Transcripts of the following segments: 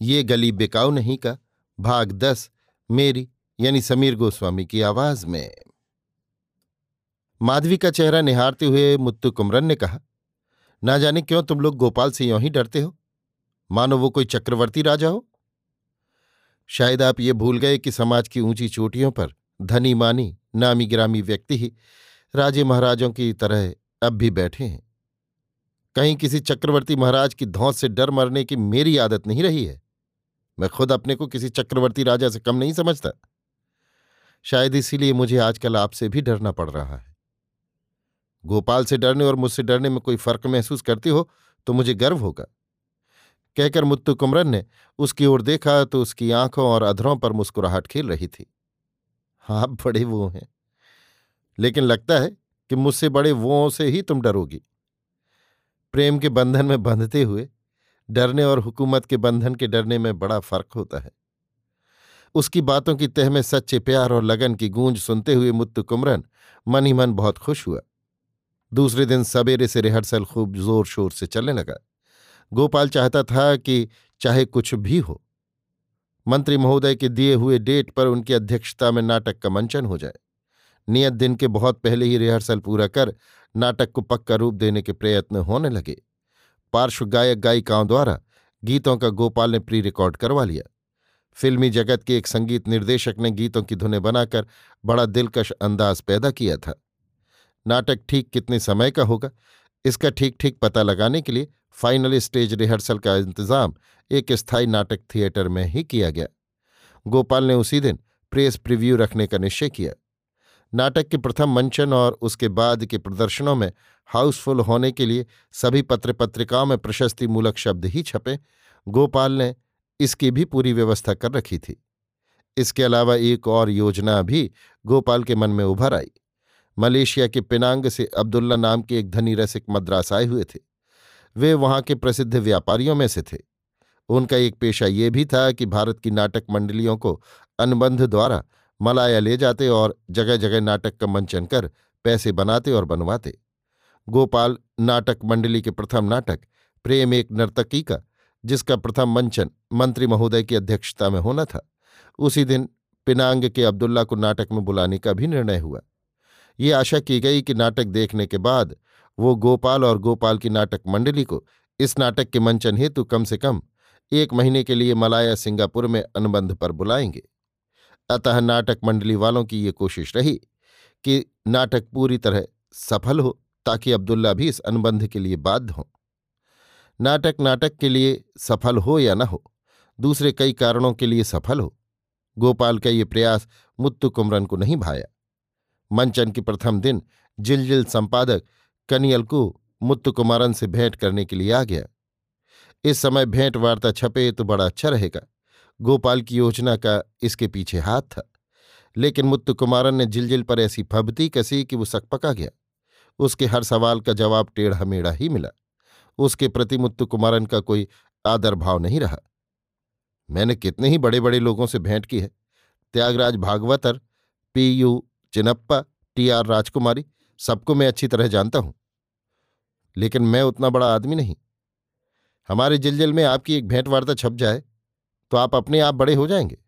ये गली बिकाऊ नहीं का। भाग दस, मेरी, यानी समीर गोस्वामी की आवाज़ में। माधवी का चेहरा निहारते हुए मुत्तु कुमरन ने कहा, ना जाने क्यों तुम लोग गोपाल से यों ही डरते हो? मानो वो कोई चक्रवर्ती राजा हो? शायद आप ये भूल गए कि समाज की ऊँची चोटियों पर धनी मानी, नामी गिरामी व्यक्ति ही राजे महाराजों की तरह अब भी बैठे हैं। कहीं किसी चक्रवर्ती महाराज की धौंस से डर मरने की मेरी आदत नहीं रही है। मैं खुद अपने को किसी चक्रवर्ती राजा से कम नहीं समझता। शायद इसीलिए मुझे आजकल आपसे भी डरना पड़ रहा है। गोपाल से डरने और मुझसे डरने में कोई फ़र्क महसूस करती हो तो मुझे गर्व होगा। कहकर मुत्तु कुमरन ने उसकी ओर देखा तो उसकी आँखों और अधरों पर मुस्कुराहट खेल रही थी। आप बड़े वो हैं। लेकिन लगता है कि मुझसे बड़े वो से ही तुम डरोगी। प्रेम के बंधन में बंधते हुए डरने और हुकूमत के बंधन के डरने में बड़ा फ़र्क होता है। उसकी बातों की तह में सच्चे प्यार और लगन की गूंज सुनते हुए मुत्तु कुमरन मन ही मन बहुत खुश हुआ। दूसरे दिन सवेरे से रिहर्सल खूब ज़ोर शोर से चलने लगा। गोपाल चाहता था कि चाहे कुछ भी हो। मंत्री महोदय के दिए हुए डेट पर उनकी अध्यक्षता में नाटक का मंचन हो जाए। नियत दिन के बहुत पहले ही रिहर्सल पूरा कर नाटक को पक्का रूप देने के प्रयत्न होने लगे। पार्श्व गायक गायिकाओं द्वारा गीतों का गोपाल ने प्री रिकॉर्ड करवा लिया। फिल्मी जगत के एक संगीत निर्देशक ने गीतों की धुनें बनाकर बड़ा दिलकश अंदाज पैदा किया था। नाटक ठीक कितने समय का होगा, इसका ठीक ठीक पता लगाने के लिए फाइनल स्टेज रिहर्सल का इंतज़ाम एक स्थायी नाटक थिएटर में ही किया गया। गोपाल ने उसी दिन प्रेस प्रिव्यू रखने का निश्चय किया। नाटक के प्रथम मंचन और उसके बाद के प्रदर्शनों में हाउसफुल होने के लिए सभी पत्र पत्रिकाओं में प्रशस्ति मूलक शब्द ही छपे। गोपाल ने इसकी भी पूरी व्यवस्था कर रखी थी। इसके अलावा एक और योजना भी गोपाल के मन में उभर आई। मलेशिया के पिनांग से अब्दुल्ला नाम के एक धनी रसिक मद्रास आए हुए थे। वे वहाँ के प्रसिद्ध व्यापारियों में से थे। उनका एक पेशा ये भी था कि भारत की नाटक मंडलियों को अनुबंध द्वारा मलाया ले जाते और जगह जगह नाटक का मंचन कर पैसे बनाते और बनवाते। गोपाल नाटक मंडली के प्रथम नाटक, प्रेम एक नर्तकी का, जिसका प्रथम मंचन मंत्री महोदय की अध्यक्षता में होना था। उसी दिन पिनांग के अब्दुल्ला को नाटक में बुलाने का भी निर्णय हुआ। ये आशा की गई कि नाटक देखने के बाद वो गोपाल और गोपाल की नाटक मंडली को इस नाटक के मंचन हेतु कम से कम एक महीने के लिए मलाया सिंगापुर में अनुबंध पर बुलाएँगे। अतः नाटक मंडली वालों की ये कोशिश रही कि नाटक पूरी तरह सफल हो, ताकि अब्दुल्ला भी इस अनुबंध के लिए बाध्य हों। नाटक नाटक के लिए सफल हो या न हो, दूसरे कई कारणों के लिए सफल हो, गोपाल का ये प्रयास मुत्तु कुमरन को नहीं भाया। मंचन के प्रथम दिन जिलजिल संपादक कनियल को मुत्तु कुमारन से भेंट करने के लिए आ गया। इस समय भेंट वार्ता छपे तो बड़ा अच्छा रहेगा। गोपाल की योजना का इसके पीछे हाथ था। लेकिन मुत्तु कुमारन ने जिलजिल पर ऐसी फबती कसी कि वो सकपका गया। उसके हर सवाल का जवाब टेढ़ा मेढ़ा ही मिला। उसके प्रति मुत्तु कुमारन का कोई आदर भाव नहीं रहा। मैंने कितने ही बड़े बड़े लोगों से भेंट की है। Thyagaraja Bhagavathar, P U Chinnappa, T R Rajakumari, सबको मैं अच्छी तरह जानता हूँ। लेकिन मैं उतना बड़ा आदमी नहीं। हमारे जिलजिल में आपकी एक भेंट वार्ता छप जाए तो आप अपने आप बड़े हो जाएँगे।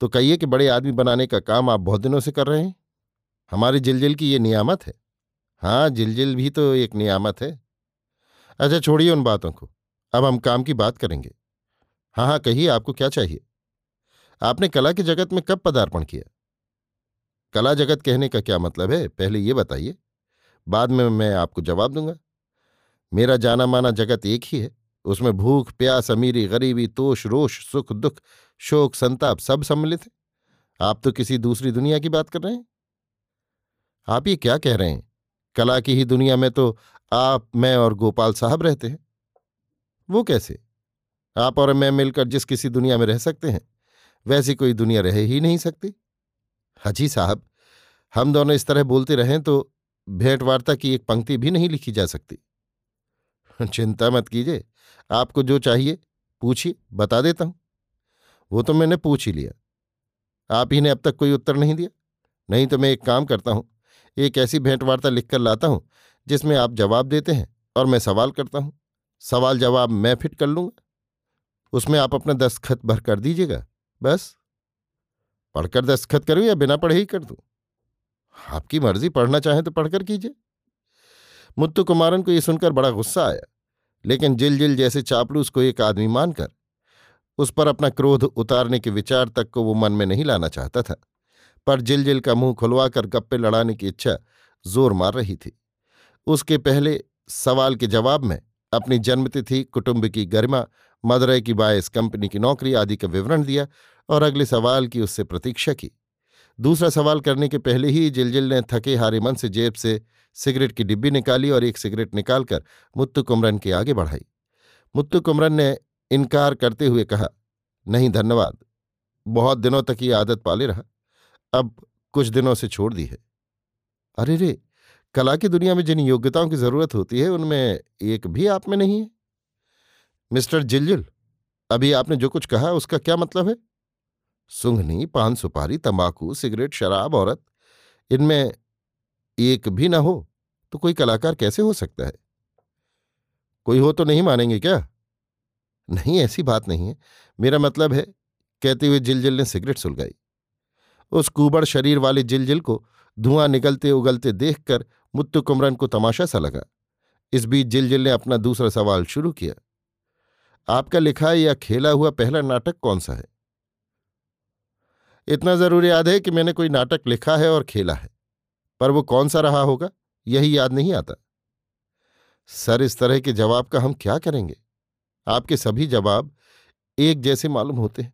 तो कहिए कि बड़े आदमी बनाने का काम आप बहुत दिनों से कर रहे हैं। हमारी जिलजिल की ये नियामत है। हाँ जिलजिल भी तो एक नियामत है। अच्छा छोड़िए उन बातों को। अब हम काम की बात करेंगे। हाँ हाँ कहिए आपको क्या चाहिए? आपने कला के जगत में कब पदार्पण किया? कला जगत कहने का क्या मतलब है? पहले ये बताइए। बाद में मैं आपको जवाब दूँगा। मेरा जाना माना जगत एक ही है। उसमें भूख, प्यास, अमीरी, गरीबी तोष रोष सुख, दुख, शोक, संताप सब सम्मिलित है। आप तो किसी दूसरी दुनिया की बात कर रहे हैं? आप ये क्या कह रहे हैं? कला की ही दुनिया में तो आप, मैं और गोपाल साहब रहते हैं। वो कैसे? आप और मैं मिलकर जिस किसी दुनिया में रह सकते हैं, वैसी कोई दुनिया रह ही नहीं सकती। हजी साहब, हम दोनों इस तरह बोलते रहें तो भेंटवार्ता की एक पंक्ति भी नहीं लिखी जा सकती। चिंता मत कीजिए, आपको जो चाहिए, पूछिए, बता देता हूँ। वो तो मैंने पूछ ही लिया। आप ही ने अब तक कोई उत्तर नहीं दिया। नहीं तो मैं एक काम करता हूँ, एक ऐसी भेंटवार्ता लिखकर लाता हूँ, जिसमें आप जवाब देते हैं और मैं सवाल करता हूँ। सवाल जवाब मैं फिट कर लूँगा। उसमें आप अपना दस्तखत भर कर दीजिएगा, बस। पढ़कर दस्तखत करूँ या बिना पढ़े ही कर दूँ? आपकी मर्ज़ी, पढ़ना चाहें तो पढ़कर कीजिए। मुत्तु कुमारन को यह सुनकर बड़ा गुस्सा आया, लेकिन जिल जिल जैसे चापलूस को एक आदमी मानकर, उस पर अपना क्रोध उतारने के विचार तक को वो मन में नहीं लाना चाहता था, पर जिल जिल का मुँह खुलवाकर गप्पे लड़ाने की इच्छा ज़ोर मार रही थी। उसके पहले सवाल के जवाब में अपनी जन्मतिथि, कुटुंब की गरिमा, मदरई की बायस कंपनी की नौकरी आदि का विवरण दिया और अगले सवाल की उससे प्रतीक्षा की। दूसरा सवाल करने के पहले ही जिलजिल ने थके हारे मन से जेब से सिगरेट की डिब्बी निकाली और एक सिगरेट निकालकर मुत्तु कुमरन के आगे बढ़ाई। मुत्तु कुमरन ने इनकार करते हुए कहा, नहीं, धन्यवाद। बहुत दिनों तक ये आदत पाले रहा। अब कुछ दिनों से छोड़ दी है। अरे रे! कला की दुनिया में जिन योग्यताओं की ज़रूरत होती है, उनमें एक भी आप में नहीं है? मिस्टर जिलजुल, अभी आपने जो कुछ कहा, उसका क्या मतलब है? सुंघनी, पान सुपारी, तंबाकू, सिगरेट, शराब, औरत, इनमें एक भी ना हो तो कोई कलाकार कैसे हो सकता है? कोई हो तो नहीं मानेंगे क्या? नहीं, ऐसी बात नहीं है। मेरा मतलब है, कहते हुए जिलजिल ने सिगरेट सुलगाई। उस कुबड़ शरीर वाले जिलजिल को धुआँ निकलते उगलते देखकर मुत्तु कुमरन को तमाशा सा लगा। इस बीच जिलजिल ने अपना दूसरा सवाल शुरू किया। आपका लिखा या खेला हुआ पहला नाटक कौन सा है? इतना ज़रूर याद है कि मैंने कोई नाटक लिखा है और खेला है। पर वो कौन सा रहा होगा, यही याद नहीं आता। सर, इस तरह के जवाब का हम क्या करेंगे? आपके सभी जवाब एक जैसे मालूम होते हैं।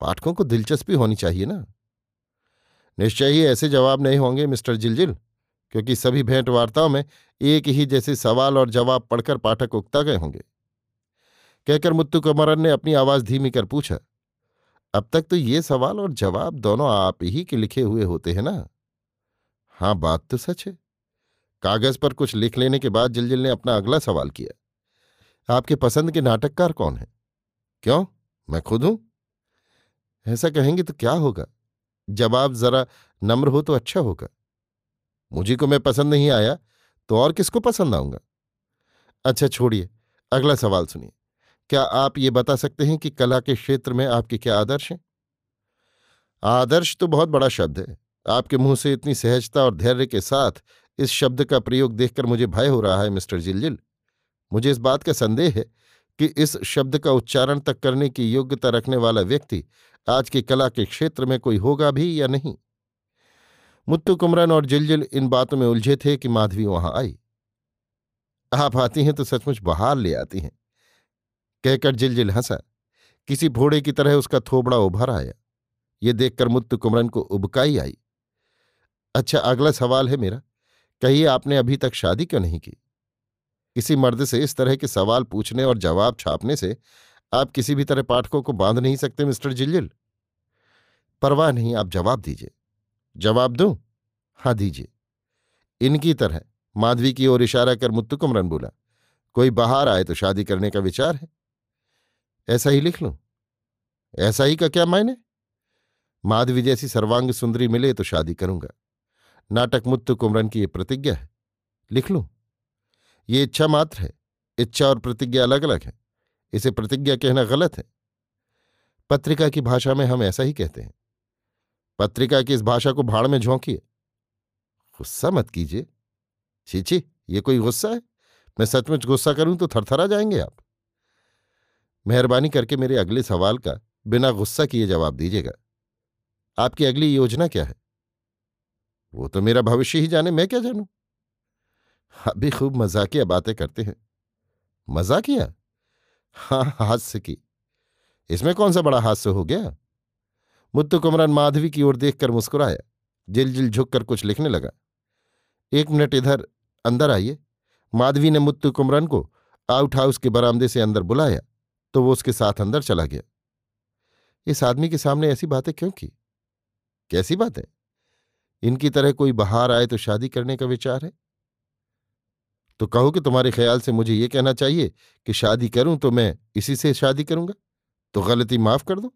पाठकों को दिलचस्पी होनी चाहिए ना। निश्चय ही ऐसे जवाब नहीं होंगे, मिस्टर जिलजिल, क्योंकि सभी भेंट वार्ताओं में एक ही जैसे सवाल और जवाब पढ़कर पाठक उगता गए होंगे। कहकर मुत्तु कमरन ने अपनी आवाज़ धीमी कर पूछा, अब तक तो ये सवाल और जवाब दोनों आप ही के लिखे हुए होते हैं ना? हाँ, बात तो सच है। कागज़ पर कुछ लिख लेने के बाद जिलजिल ने अपना अगला सवाल किया। आपके पसंद के नाटककार कौन है? क्यों? मैं खुद हूँ। ऐसा कहेंगे तो क्या होगा? जवाब जरा नम्र हो तो अच्छा होगा। मुझे को मैं पसंद नहीं आया तो और किसको पसंद आऊँगा? अच्छा छोड़िए। अगला सवाल सुनिए। क्या आप ये बता सकते हैं कि कला के क्षेत्र में आपके क्या आदर्श हैं? आदर्श तो बहुत बड़ा शब्द है। आपके मुँह से इतनी सहजता और धैर्य के साथ इस शब्द का प्रयोग देखकर मुझे भय हो रहा है, मिस्टर जिलजिल। मुझे इस बात का संदेह है कि इस शब्द का उच्चारण तक करने की योग्यता रखने वाला व्यक्ति आज की कला के क्षेत्र में कोई होगा भी या नहीं? मुत्तु कुमरन और जिलजिल इन बातों में उलझे थे कि माधवी वहाँ आई। आप आती हैं तो सचमुच बहार ले आती हैं। कहकर जिलजिल हंसा। किसी भोड़े की तरह उसका थोबड़ा उभर आया। ये देखकर मुत्तु कुमरन को उबकाई आई। अच्छा अगला सवाल है मेरा। कहिए आपने अभी तक शादी क्यों नहीं की? किसी मर्द से इस तरह के सवाल पूछने और जवाब छापने से आप किसी भी तरह पाठकों को बाँध नहीं सकते, मिस्टर जिलजिल। परवाह नहीं, आप जवाब दीजिए। जवाब दूँ? हाँ दीजिए। इनकी तरह, माधवी की ओर इशारा कर मुत्तु कुमरन बोला, कोई बाहर आए तो शादी करने का विचार है? ऐसा ही लिख लूँ। ऐसा ही का क्या मायने? माधवी जैसी सर्वांग सुंदरी मिले तो शादी करूँगा। नाटक मुत्तु कुमरन की ये प्रतिज्ञा है। लिख लूँ? ये इच्छा मात्र है। इच्छा और प्रतिज्ञा अलग अलग है। इसे प्रतिज्ञा कहना गलत है। पत्रिका की भाषा में हम ऐसा ही कहते हैं। पत्रिका की इस भाषा को भाड़ में झोंकिए। गुस्सा मत कीजिए। छी छी, ये कोई गुस्सा है? मैं सचमुच गुस्सा करूँ तो थरथरा जाएँगे आप। मेहरबानी करके मेरे अगले सवाल का बिना गुस्सा किए जवाब दीजिएगा। आपकी अगली योजना क्या है? वो तो मेरा भविष्य ही जाने मैं क्या जानू? अभी खूब मजाकिया बातें करते हैं। मजाकिया? हाँ हास्य की। इसमें कौन सा बड़ा हास्य हो गया? मुत्तु कुमरन माधवी की ओर देखकर मुस्कुराया जिल जिल झुककर कुछ लिखने लगा। एक मिनट इधर, अंदर आइए। माधवी ने मुत्तु कुमरन को आउट हाउस के बरामदे से अंदर बुलाया तो वो उसके साथ अंदर चला गया। इस आदमी के सामने ऐसी बातें क्यों की? कैसी बात? इनकी तरह कोई बाहर आए तो शादी करने का विचार है? तो कहो कि तुम्हारे ख्याल से मुझे ये कहना चाहिए कि शादी करूँ तो मैं इसी से शादी करूँगा? तो गलती माफ़ कर दो।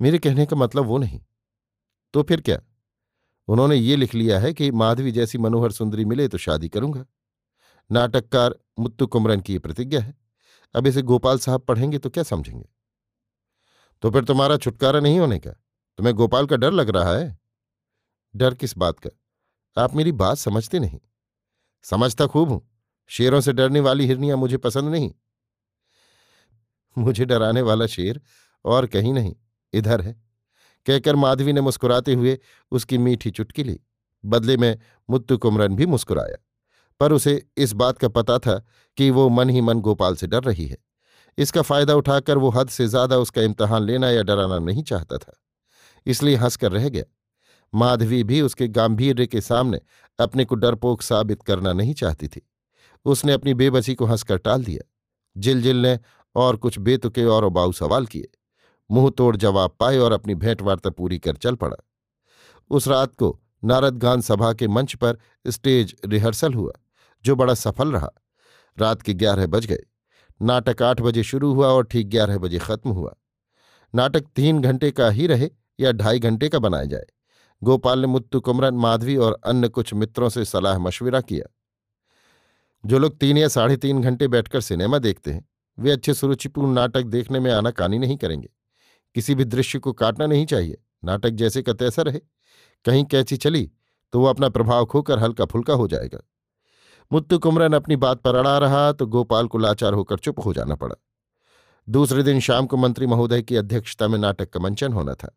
मेरे कहने का मतलब वो नहीं। तो फिर क्या? उन्होंने ये लिख लिया है कि माधवी जैसी मनोहर सुंदरी मिले तो शादी करूँगा। नाटककार मुत्तु कुमरन की ये प्रतिज्ञा है। अब इसे गोपाल साहब पढ़ेंगे तो क्या समझेंगे? तो फिर तुम्हारा छुटकारा नहीं होने का? तुम्हें गोपाल का डर लग रहा है? डर किस बात का? आप मेरी बात समझते नहीं। समझता खूब हूँ। शेरों से डरने वाली हिरनियाँ मुझे पसंद नहीं। मुझे डराने वाला शेर और कहीं नहीं, इधर है। कहकर माधवी ने मुस्कुराते हुए उसकी मीठी चुटकी ली। बदले में मुत्तु कुमरन भी मुस्कुराया। पर उसे इस बात का पता था कि वो मन ही मन गोपाल से डर रही है। इसका फ़ायदा उठाकर वो हद से ज़्यादा उसका इम्तहान लेना या डराना नहीं चाहता था। इसलिए हंसकर रह गया। माधवी भी उसके गांधीर्य के सामने अपने को डरपोक साबित करना नहीं चाहती थी। उसने अपनी बेबसी को हंसकर टाल दिया। जिल ने और कुछ बेतुके और उबाऊ सवाल किए। मुँह तोड़ जवाब पाए और अपनी भेंटवार्ता पूरी कर चल पड़ा। उस रात को नारद गान सभा के मंच पर स्टेज रिहर्सल हुआ, जो बड़ा सफल रहा। रात के ग्यारह बज गए। नाटक आठ बजे शुरू हुआ और ठीक ग्यारह बजे खत्म हुआ। नाटक तीन घंटे का ही रहे या ढाई घंटे का बनाया जाए। गोपाल ने मुत्तु कुमरन माधवी और अन्य कुछ मित्रों से सलाह मशविरा किया। जो लोग तीन या साढ़े तीन घंटे बैठकर सिनेमा देखते हैं, वे अच्छे सुरुचिपूर्ण नाटक देखने में आना कानी नहीं करेंगे। किसी भी दृश्य को काटना नहीं चाहिए, नाटक जैसे का तैसा रहे। कहीं कैची चली तो वो अपना प्रभाव खोकर हल्का फुल्का हो जाएगा। मुत्तु कुमरन अपनी बात पर अड़ा रहा तो गोपाल को लाचार होकर चुप हो जाना पड़ा। दूसरे दिन शाम को मंत्री महोदय की अध्यक्षता में नाटक का मंचन होना था।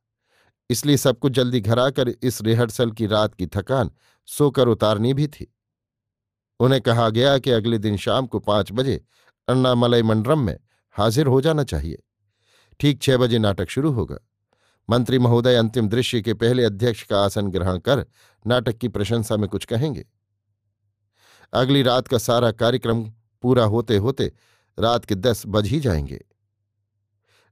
इसलिए सब कुछ जल्दी घर आकर इस रिहर्सल की रात की थकान सोकर उतारनी भी थी। उन्हें कहा गया कि अगले दिन शाम को पाँच बजे अन्नामलई मंडरम में हाजिर हो जाना चाहिए। ठीक छह बजे नाटक शुरू होगा। मंत्री महोदय अंतिम दृश्य के पहले अध्यक्ष का आसन ग्रहण कर नाटक की प्रशंसा में कुछ कहेंगे। अगली रात का सारा कार्यक्रम पूरा होते होते रात के दस बज ही जाएँगे।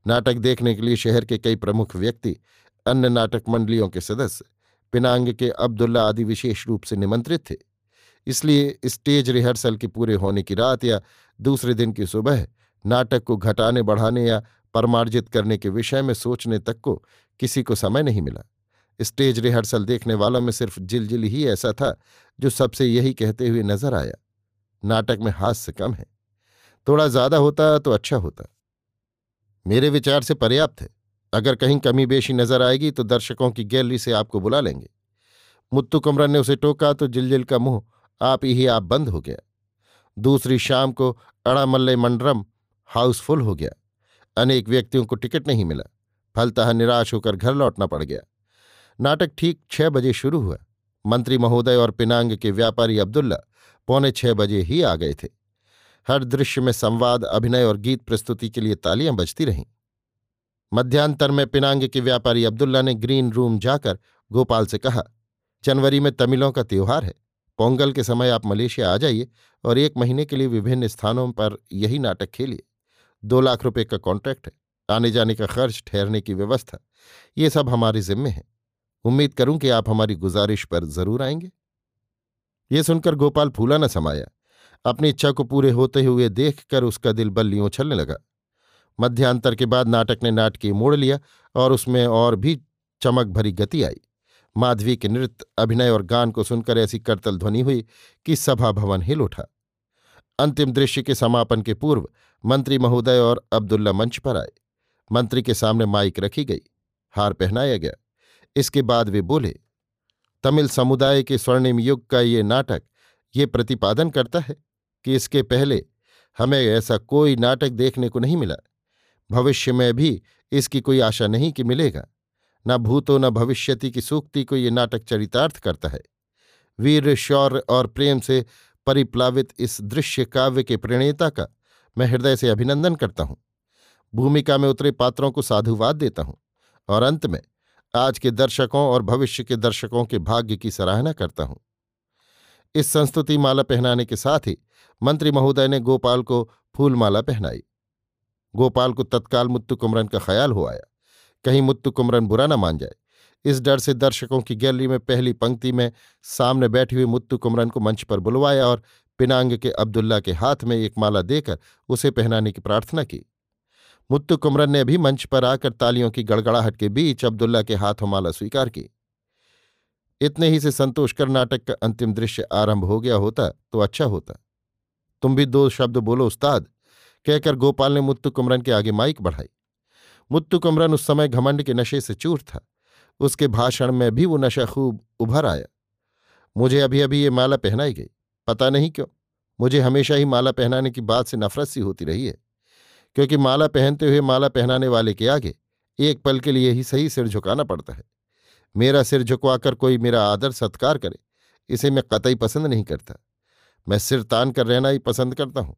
नाटक देखने के लिए शहर के कई प्रमुख व्यक्ति अन्य नाटक मंडलियों के सदस्य पिनांग के अब्दुल्ला आदि विशेष रूप से निमंत्रित थे। इसलिए स्टेज रिहर्सल के पूरे होने की रात या दूसरे दिन की सुबह नाटक को घटाने, बढ़ाने या परमार्जित करने के विषय में सोचने तक को किसी को समय नहीं मिला। स्टेज रिहर्सल देखने वालों में सिर्फ़ जिलजिल ही ऐसा था जो सबसे यही कहते हुए नज़र आया, नाटक में हास्य कम है। थोड़ा ज़्यादा होता तो अच्छा होता। मेरे विचार से पर्याप्त है। अगर कहीं कमी बेशी नज़र आएगी तो दर्शकों की गैलरी से आपको बुला लेंगे। मुत्तु कुमरन ने उसे टोका तो जिलजिल का मुँह आप ही आप बंद हो गया। दूसरी शाम को अड़ामल्ले मंडरम हाउसफुल हो गया। अनेक व्यक्तियों को टिकट नहीं मिला। फलतः निराश होकर घर लौटना पड़ गया। नाटक ठीक छह बजे शुरू हुआ। मंत्री महोदय और पिनांग के व्यापारी अब्दुल्ला पौने छह बजे ही आ गए थे। हर दृश्य में संवाद, अभिनय और गीत प्रस्तुति के लिए तालियाँ बजती रहीं। मध्यांतर में पिनांग के व्यापारी अब्दुल्ला ने ग्रीन रूम जाकर गोपाल से कहा, जनवरी में तमिलों का त्यौहार है। पोंगल के समय आप मलेशिया आ जाइए और एक महीने के लिए विभिन्न स्थानों पर यही नाटक खेलिए। दो लाख रुपए का कॉन्ट्रैक्ट है। आने जाने का खर्च, ठहरने की व्यवस्था, ये सब हमारे जिम्मे है। उम्मीद करूँ कि आप हमारी गुजारिश पर ज़रूर आएँगे। ये सुनकर गोपाल फूला न समाया। अपनी इच्छा को पूरे होते हुए देखकर उसका दिल बल्लियों छलने लगा। मध्यांतर के बाद नाटक ने नाटकीय मोड़ लिया और उसमें और भी चमक भरी गति आई। माधवी के नृत्य, अभिनय और गान को सुनकर ऐसी करतल ध्वनि हुई कि सभा भवन हिल उठा। अंतिम दृश्य के समापन के पूर्व मंत्री महोदय और अब्दुल्ला मंच पर आए। मंत्री के सामने माइक रखी गई, हार पहनाया गया। इसके बाद वे बोले, तमिल समुदाय के स्वर्णिम युग का ये नाटक, ये प्रतिपादन करता है कि इसके पहले हमें ऐसा कोई नाटक देखने को नहीं मिला। भविष्य में भी इसकी कोई आशा नहीं कि मिलेगा। न भूतो, न भविष्यति की सूक्ति को ये नाटक चरितार्थ करता है। वीर शौर्य और प्रेम से परिप्लावित इस दृश्य काव्य के प्रणेता का मैं हृदय से अभिनंदन करता हूँ। भूमिका में उतरे पात्रों को साधुवाद देता हूँ और अंत में आज के दर्शकों और भविष्य के दर्शकों के भाग्य की सराहना करता हूँ। इस संस्तुति माला पहनाने के साथ ही मंत्री महोदय ने गोपाल को फूलमाला पहनाई। गोपाल को तत्काल मुत्तु कुमरन का ख्याल हो आया। कहीं मुत्तु कुमरन बुरा न मान जाए। इस डर से दर्शकों की गैलरी में पहली पंक्ति में सामने बैठी हुई मुत्तु कुमरन को मंच पर बुलवाया और पिनांग के अब्दुल्ला के हाथ में एक माला देकर उसे पहनाने की प्रार्थना की। मुत्तु कुमरन ने भी मंच पर आकर तालियों की गड़गड़ाहट के बीच अब्दुल्ला के हाथों माला स्वीकार की। इतने ही से संतोष कर नाटक का अंतिम दृश्य आरंभ हो गया होता तो अच्छा होता। तुम भी दो शब्द बोलो, उस्ताद। कहकर गोपाल ने मुत्तु कुमरन के आगे माइक बढ़ाई। मुत्तु कुमरन उस समय घमंड के नशे से चूर था। उसके भाषण में भी वो नशा खूब उभर आया। मुझे अभी अभी ये माला पहनाई गई। पता नहीं क्यों, मुझे हमेशा ही माला पहनाने की बात से नफरत सी होती रही है, क्योंकि माला पहनते हुए माला पहनाने वाले के आगे एक पल के लिए ही सही सिर झुकाना पड़ता है। मेरा सिर झुकवाकर कोई मेरा आदर सत्कार करे, इसे मैं कतई पसंद नहीं करता। मैं सिर तान कर रहना ही पसंद करता हूँ।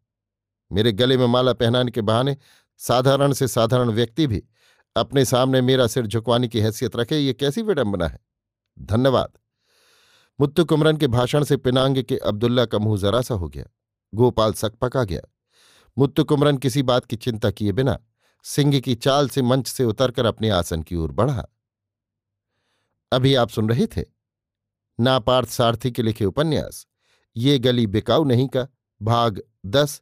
मेरे गले में माला पहनाने के बहाने साधारण से साधारण व्यक्ति भी अपने सामने मेरा सिर झुकवाने की हैसियत रखे, ये कैसी विडंबना है? धन्यवाद। मुत्तु कुमरन के भाषण से पिनांग के अब्दुल्ला का मुँह जरा सा हो गया। गोपाल सकपका गया। मुत्तु कुमरन किसी बात की चिंता किए बिना सिंह की चाल से मंच से उतरकर अपने आसन की ओर बढ़ा। अभी आप सुन रहे थे नापार्थ सारथी के लिखे उपन्यास, ये गली बिकाऊ नहीं का, भाग दस